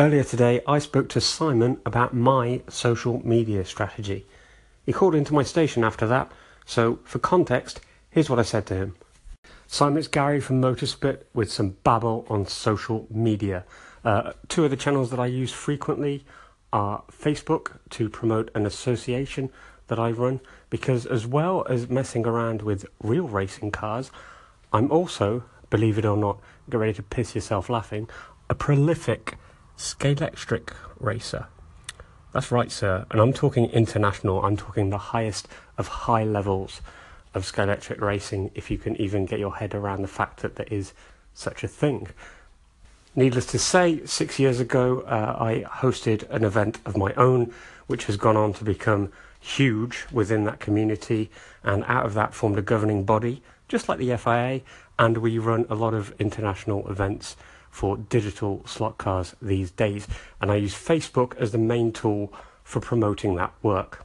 Earlier today, I spoke to Simon about my social media strategy. He called into my station after that, so for context, here's what I said to him. Simon, it's Gary from Motorspit with some babble on social media. Uh, two of the channels that I use frequently are Facebook to promote an association that I run, because as well as messing around with real racing cars, I'm also, believe it or not, get ready to piss yourself laughing, a prolific Scalextric racer. That's right, sir. And I'm talking international. I'm talking the highest of high levels of Scalextric racing, if you can even get your head around the fact that there is such a thing. Needless to say, six years ago, uh, I hosted an event of my own, which has gone on to become huge within that community, and out of that formed a governing body, just like the FIA, and we run a lot of international events for digital slot cars these days. And I use Facebook as the main tool for promoting that work.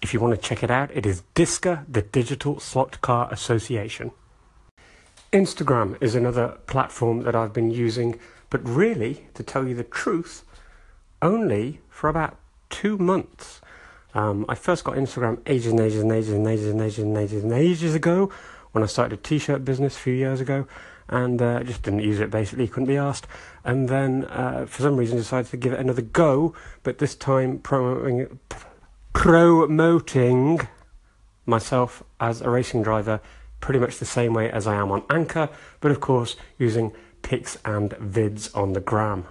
If you want to check it out, it is DISCA, the Digital Slot Car Association. Instagram is another platform that I've been using, but really, to tell you the truth, only for about two months. Um, I first got Instagram ages and ages and ages and ages and ages and ages and ages ago when I started a t-shirt business a few years ago, and uh, just didn't use it. Basically, couldn't be asked. And then, uh, for some reason, decided to give it another go. But this time, promoting promoting myself as a racing driver pretty much the same way as I am on Anchor, but of course using pics and vids on the gram.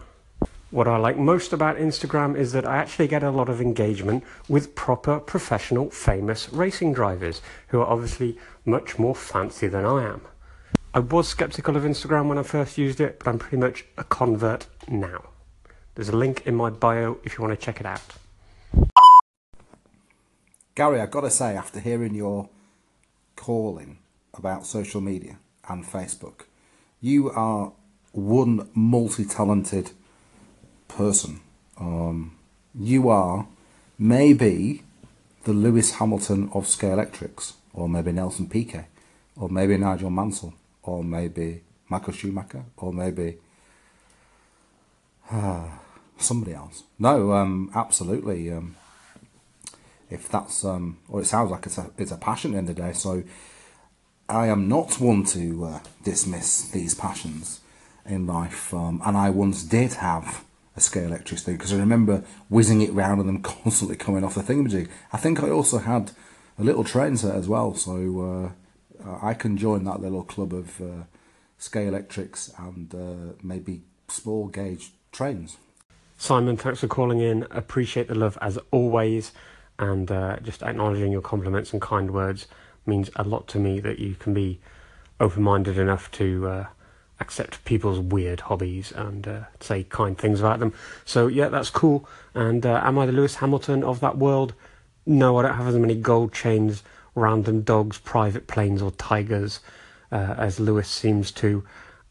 What I like most about Instagram is that I actually get a lot of engagement with proper professional famous racing drivers who are obviously much more fancy than I am. I was skeptical of Instagram when I first used it, but I'm pretty much a convert now. There's a link in my bio if you want to check it out. Gary, I've got to say, after hearing your calling about social media and Facebook, you are one multi talented person. Um, you are maybe the Lewis Hamilton of Scalextrics, or maybe Nelson Piquet, or maybe Nigel Mansell, or maybe Michael Schumacher, or maybe uh, somebody else. No, um, absolutely. Um, if that's um, or it sounds like it's a it's a passion in the, the day. So I am not one to uh, dismiss these passions in life, um, and I once did have a Scalextric thing because I remember whizzing it round and them constantly coming off the thingamajig. I think I also had a little train set as well, so uh, I can join that little club of uh, electrics and uh, maybe small gauge trains. Simon, thanks for calling in. Appreciate the love as always and uh, just acknowledging your compliments and kind words means a lot to me that you can be open-minded enough to uh, accept people's weird hobbies and uh, say kind things about them. So yeah, that's cool. And uh, am I the Lewis Hamilton of that world? No, I don't have as many gold chains, random dogs, private planes, or tigers uh, as Lewis seems to.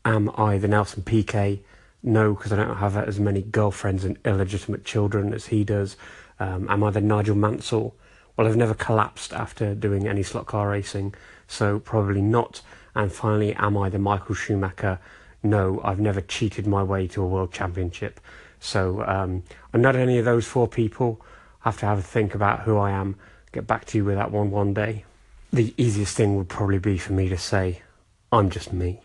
Am I the Nelson Piquet? No, because I don't have as many girlfriends and illegitimate children as he does. Um, am I the Nigel Mansell? Well, I've never collapsed after doing any slot car racing, so probably not. And finally, am I the Michael Schumacher? No, I've never cheated my way to a world championship. So um, I'm not any of those four people. I have to have a think about who I am. Get back to you with that one one day. The easiest thing would probably be for me to say, I'm just me.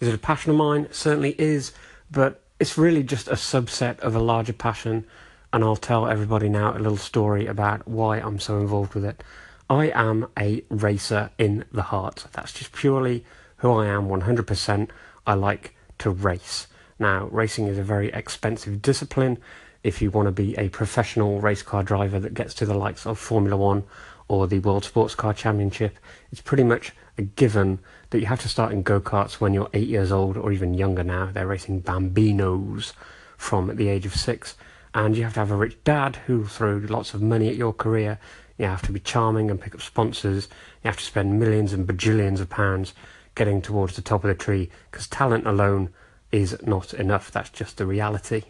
Is it a passion of mine? certainly is, but it's really just a subset of a larger passion and I'll tell everybody now a little story about why I'm so involved with it. I am a racer in the heart. That's just purely who I am 100%. I like to race. Now, racing is a very expensive discipline. If you want to be a professional race car driver that gets to the likes of Formula One or the World Sports Car Championship, it's pretty much a given that you have to start in go karts when you're eight years old or even younger now. They're racing bambinos from the age of six and you have to have a rich dad who throw lots of money at your career. You have to be charming and pick up sponsors. You have to spend millions and bajillions of pounds getting towards the top of the tree because talent alone is not enough. That's just the reality.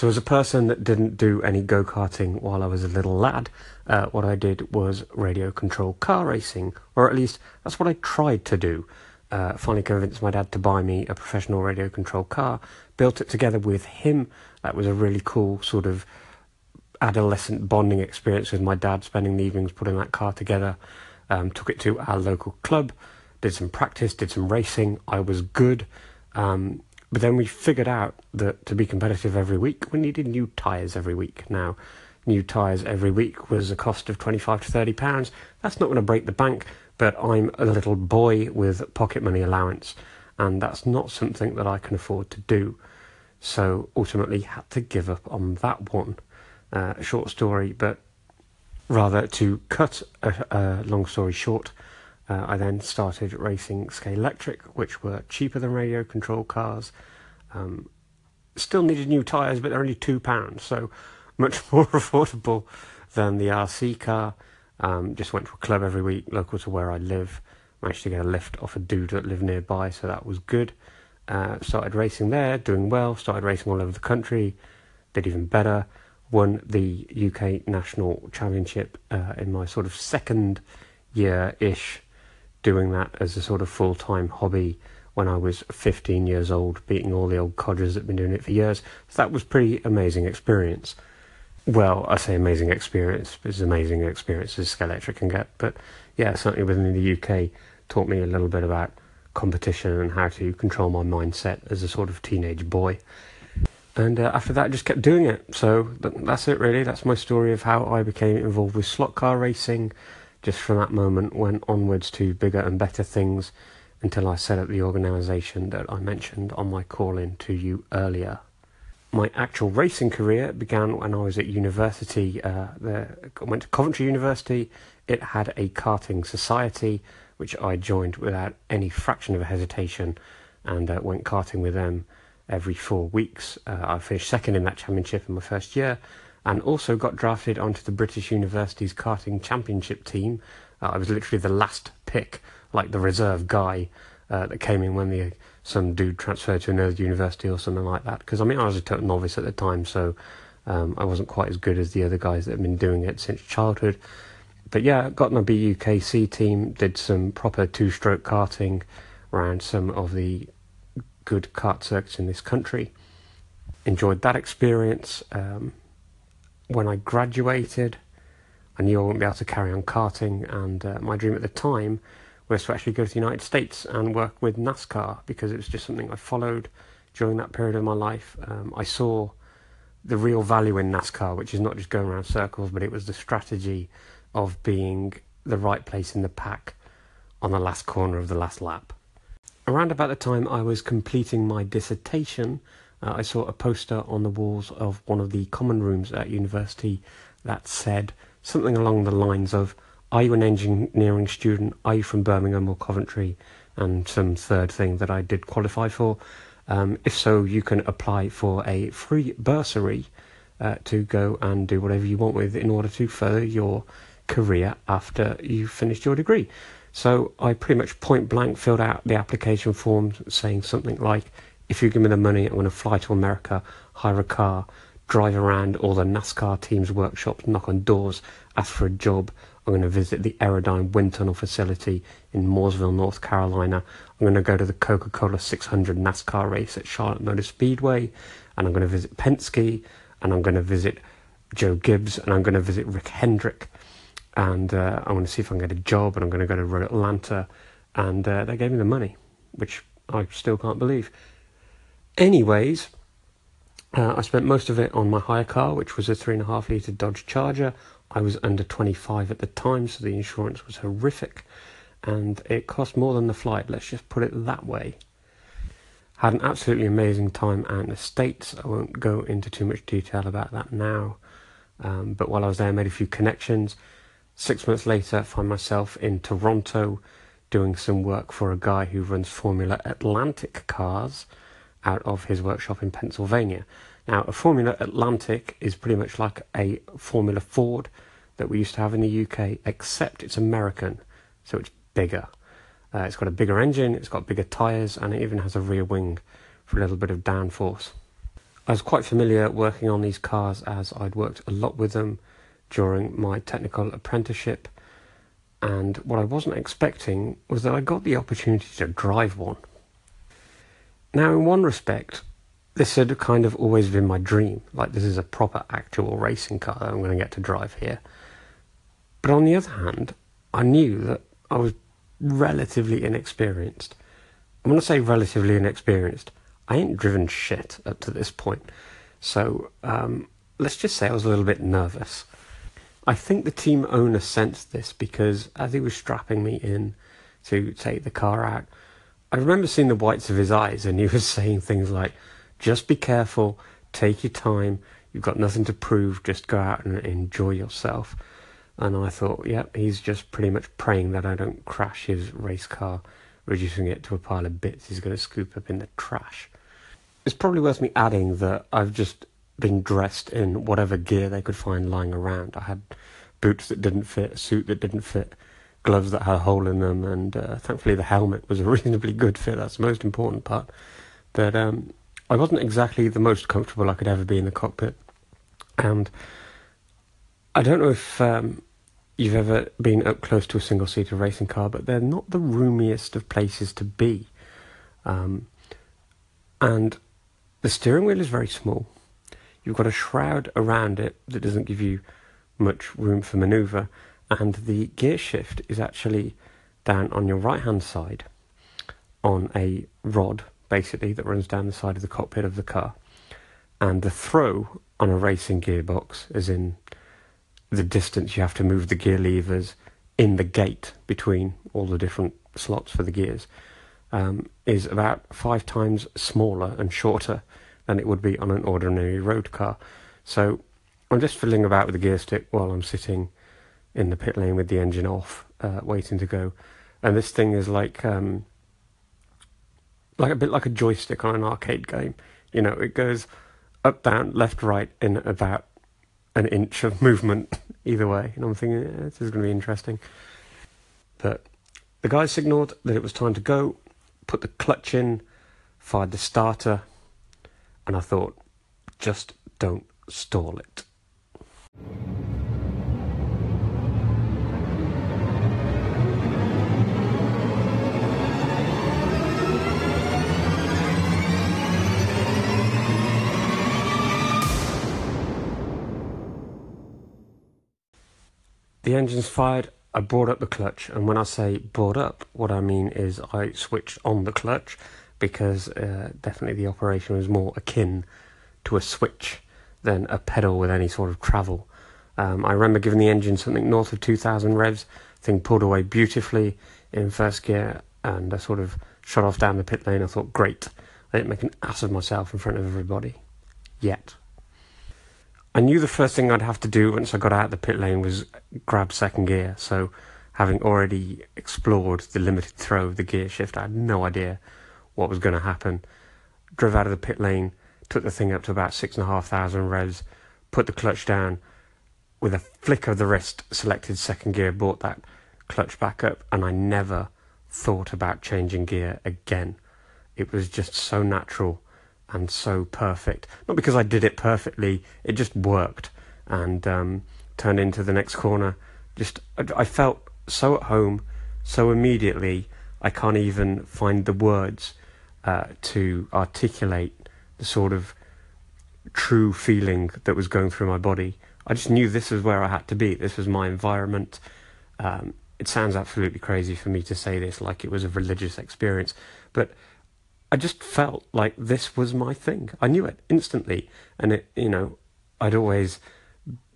So, as a person that didn't do any go karting while I was a little lad, uh, what I did was radio control car racing, or at least that's what I tried to do. Uh, finally convinced my dad to buy me a professional radio control car, built it together with him. That was a really cool sort of adolescent bonding experience with my dad, spending the evenings putting that car together. Um, took it to our local club, did some practice, did some racing. I was good. Um, but then we figured out that to be competitive every week, we needed new tyres every week. Now, new tyres every week was a cost of 25 to 30 pounds. That's not going to break the bank, but I'm a little boy with pocket money allowance, and that's not something that I can afford to do. So ultimately, had to give up on that one. Uh, short story, but rather to cut a, a long story short, uh, I then started racing Scalextric, which were cheaper than radio control cars. Um, still needed new tyres, but they're only two pounds, so much more affordable than the RC car. Um, just went to a club every week, local to where I live. Managed to get a lift off a dude that lived nearby, so that was good. Uh, started racing there, doing well. Started racing all over the country, did even better. Won the UK National Championship uh, in my sort of second year ish, doing that as a sort of full time hobby when I was 15 years old, beating all the old codgers that had been doing it for years. So that was pretty amazing experience. Well, I say amazing experience, it's amazing experience as Scalextric can get. But yeah, certainly within the UK, taught me a little bit about competition and how to control my mindset as a sort of teenage boy. And uh, after that, I just kept doing it. So that's it, really. That's my story of how I became involved with slot car racing. Just from that moment, went onwards to bigger and better things until I set up the organisation that I mentioned on my call in to you earlier. My actual racing career began when I was at university. Uh, the, went to Coventry University. It had a karting society, which I joined without any fraction of a hesitation and uh, went karting with them every four weeks. Uh, I finished second in that championship in my first year and also got drafted onto the British University's karting championship team. Uh, I was literally the last pick like the reserve guy uh, that came in when the some dude transferred to another university or something like that. Because I mean, I was a total novice at the time, so um, I wasn't quite as good as the other guys that have been doing it since childhood. But yeah, got a BUKC team, did some proper two-stroke karting around some of the good kart circuits in this country. Enjoyed that experience. Um, when I graduated, I knew I wouldn't be able to carry on karting, and uh, my dream at the time was to actually go to the United States and work with NASCAR because it was just something I followed during that period of my life. Um, I saw the real value in NASCAR, which is not just going around circles, but it was the strategy of being the right place in the pack on the last corner of the last lap. Around about the time I was completing my dissertation, uh, I saw a poster on the walls of one of the common rooms at university that said something along the lines of are you an engineering student? Are you from Birmingham or Coventry? And some third thing that I did qualify for. Um, if so, you can apply for a free bursary uh, to go and do whatever you want with in order to further your career after you've finished your degree. So I pretty much point blank filled out the application form saying something like, if you give me the money, I'm going to fly to America, hire a car, drive around all the NASCAR teams' workshops, knock on doors, ask for a job, I'm going to visit the AeroDyn Wind Tunnel facility in Mooresville, North Carolina. I'm going to go to the Coca Cola 600 NASCAR race at Charlotte Motor Speedway. And I'm going to visit Penske. And I'm going to visit Joe Gibbs. And I'm going to visit Rick Hendrick. And uh, I'm going to see if I can get a job. And I'm going to go to Atlanta. And uh, they gave me the money, which I still can't believe. Anyways, uh, I spent most of it on my hire car, which was a 3.5 litre Dodge Charger. I was under 25 at the time, so the insurance was horrific and it cost more than the flight, let's just put it that way. Had an absolutely amazing time out in the States. I won't go into too much detail about that now. Um, but while I was there, I made a few connections. Six months later, I find myself in Toronto doing some work for a guy who runs Formula Atlantic cars out of his workshop in Pennsylvania. Now, a Formula Atlantic is pretty much like a Formula Ford that we used to have in the UK, except it's American, so it's bigger. Uh, it's got a bigger engine, it's got bigger tyres, and it even has a rear wing for a little bit of downforce. I was quite familiar working on these cars as I'd worked a lot with them during my technical apprenticeship, and what I wasn't expecting was that I got the opportunity to drive one. Now, in one respect, this had kind of always been my dream. Like, this is a proper actual racing car that I'm going to get to drive here. But on the other hand, I knew that I was relatively inexperienced. I'm going to say relatively inexperienced. I ain't driven shit up to this point. So, um, let's just say I was a little bit nervous. I think the team owner sensed this because as he was strapping me in to take the car out, I remember seeing the whites of his eyes and he was saying things like, just be careful, take your time, you've got nothing to prove, just go out and enjoy yourself. And I thought, yep, he's just pretty much praying that I don't crash his race car, reducing it to a pile of bits he's going to scoop up in the trash. It's probably worth me adding that I've just been dressed in whatever gear they could find lying around. I had boots that didn't fit, a suit that didn't fit, gloves that had a hole in them, and uh, thankfully the helmet was a reasonably good fit. That's the most important part. But um, I wasn't exactly the most comfortable I could ever be in the cockpit, and I don't know if um, you've ever been up close to a single-seater racing car, but they're not the roomiest of places to be. Um, and the steering wheel is very small. You've got a shroud around it that doesn't give you much room for maneuver, and the gear shift is actually down on your right hand side on a rod, basically, that runs down the side of the cockpit of the car. And the throw on a racing gearbox, as in the distance you have to move the gear levers in the gate between all the different slots for the gears, um, is about five times smaller and shorter than it would be on an ordinary road car. So I'm just fiddling about with the gear stick while I'm sitting in the pit lane with the engine off, uh, waiting to go. And this thing is like um, like a bit like a joystick on an arcade game. You know, it goes up, down, left, right in about an inch of movement either way. And I'm thinking, yeah, this is going to be interesting. But the guy signalled that it was time to go, put the clutch in, fired the starter, and I thought, just don't stall it. The engine's fired. I brought up the clutch, and when I say brought up, what I mean is I switched on the clutch because uh, definitely the operation was more akin to a switch than a pedal with any sort of travel. Um, I remember giving the engine something north of 2,000 revs. Thing pulled away beautifully in first gear, and I sort of shot off down the pit lane. I thought, great, I didn't make an ass of myself in front of everybody. Yet. I knew the first thing I'd have to do once I got out of the pit lane was grab second gear. So, having already explored the limited throw of the gear shift, I had no idea what was going to happen. Drove out of the pit lane, took the thing up to about six and a half thousand revs, put the clutch down, with a flick of the wrist, selected second gear, brought that clutch back up, and I never thought about changing gear again. It was just so natural and so perfect. Not because I did it perfectly, it just worked and um, turned into the next corner. Just, I felt so at home, so immediately, I can't even find the words uh, to articulate the sort of true feeling that was going through my body. I just knew this was where I had to be. This was my environment. Um, it sounds absolutely crazy for me to say this like it was a religious experience, but I just felt like this was my thing. I knew it instantly, and it, you know, I'd always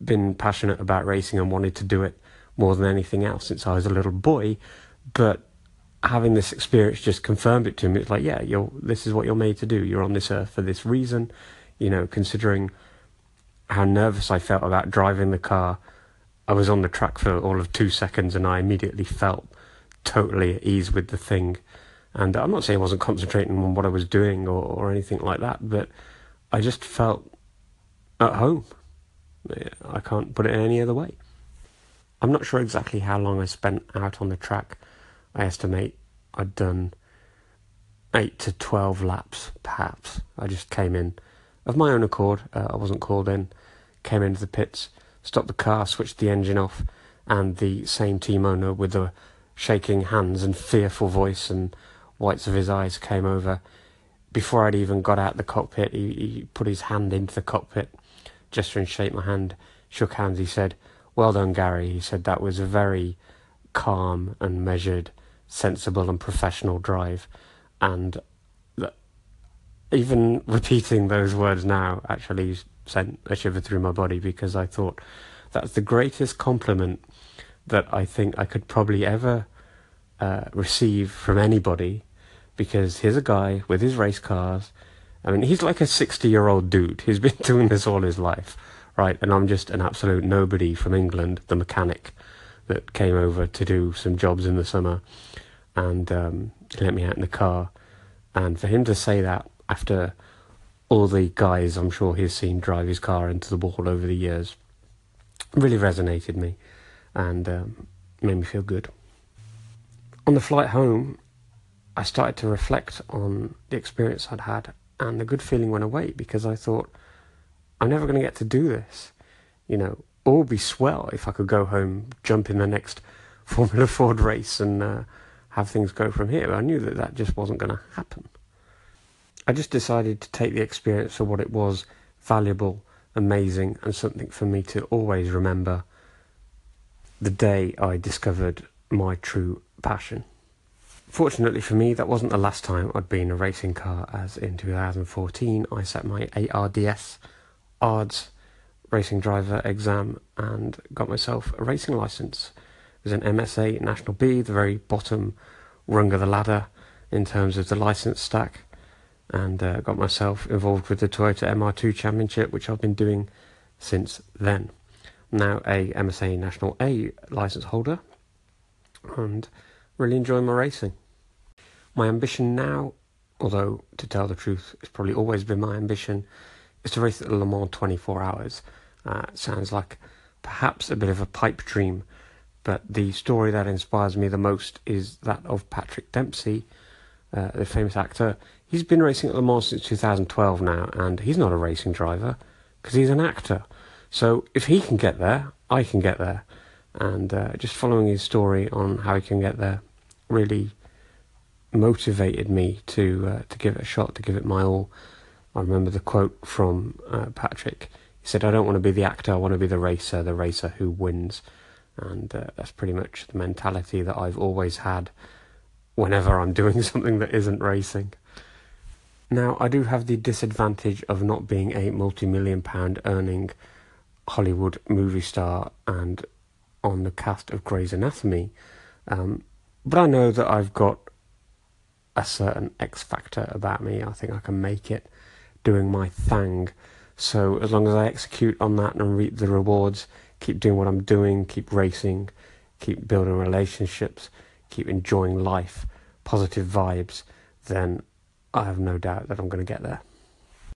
been passionate about racing and wanted to do it more than anything else since I was a little boy. But having this experience just confirmed it to me. It's like, yeah, you're. This is what you're made to do. You're on this earth for this reason. You know, considering how nervous I felt about driving the car, I was on the track for all of two seconds, and I immediately felt totally at ease with the thing. And I'm not saying I wasn't concentrating on what I was doing or, or anything like that, but I just felt at home. I can't put it any other way. I'm not sure exactly how long I spent out on the track. I estimate I'd done 8 to 12 laps, perhaps. I just came in of my own accord. Uh, I wasn't called in. Came into the pits, stopped the car, switched the engine off, and the same team owner with the shaking hands and fearful voice and whites of his eyes came over, before I'd even got out the cockpit, he, he put his hand into the cockpit, gesture and shake my hand, shook hands. He said, "Well done, Gary." He said that was a very calm and measured, sensible and professional drive, and even repeating those words now actually sent a shiver through my body because I thought that's the greatest compliment that I think I could probably ever uh, receive from anybody because here's a guy with his race cars. I mean, he's like a 60 year old dude. He's been doing this all his life, right? And I'm just an absolute nobody from England, the mechanic that came over to do some jobs in the summer and um, let me out in the car. And for him to say that after all the guys I'm sure he's seen drive his car into the wall over the years really resonated me and um, made me feel good. On the flight home, I started to reflect on the experience I'd had, and the good feeling went away because I thought, I'm never going to get to do this. You know, all would be swell if I could go home, jump in the next Formula Ford race, and uh, have things go from here. I knew that that just wasn't going to happen. I just decided to take the experience for what it was valuable, amazing, and something for me to always remember the day I discovered my true passion. Fortunately for me, that wasn't the last time I'd been a racing car, as in 2014 I set my ARDS ARDS racing driver exam and got myself a racing license. It was an MSA National B, the very bottom rung of the ladder in terms of the license stack and uh, got myself involved with the Toyota MR2 Championship, which I've been doing since then. now a MSA National A license holder and really enjoying my racing. My ambition now, although to tell the truth, it's probably always been my ambition, is to race at Le Mans 24 hours. Uh, sounds like perhaps a bit of a pipe dream, but the story that inspires me the most is that of Patrick Dempsey, uh, the famous actor. He's been racing at Le Mans since 2012 now, and he's not a racing driver because he's an actor. So if he can get there, I can get there. And uh, just following his story on how he can get there really motivated me to uh, to give it a shot, to give it my all. I remember the quote from uh, Patrick. He said, "I don't want to be the actor. I want to be the racer, the racer who wins." And uh, that's pretty much the mentality that I've always had whenever I'm doing something that isn't racing. Now, I do have the disadvantage of not being a multi million pound earning Hollywood movie star and on the cast of Grey's Anatomy, um, but I know that I've got a certain X factor about me. I think I can make it doing my thing. So as long as I execute on that and reap the rewards, keep doing what I'm doing, keep racing, keep building relationships, keep enjoying life, positive vibes, then I have no doubt that I'm going to get there.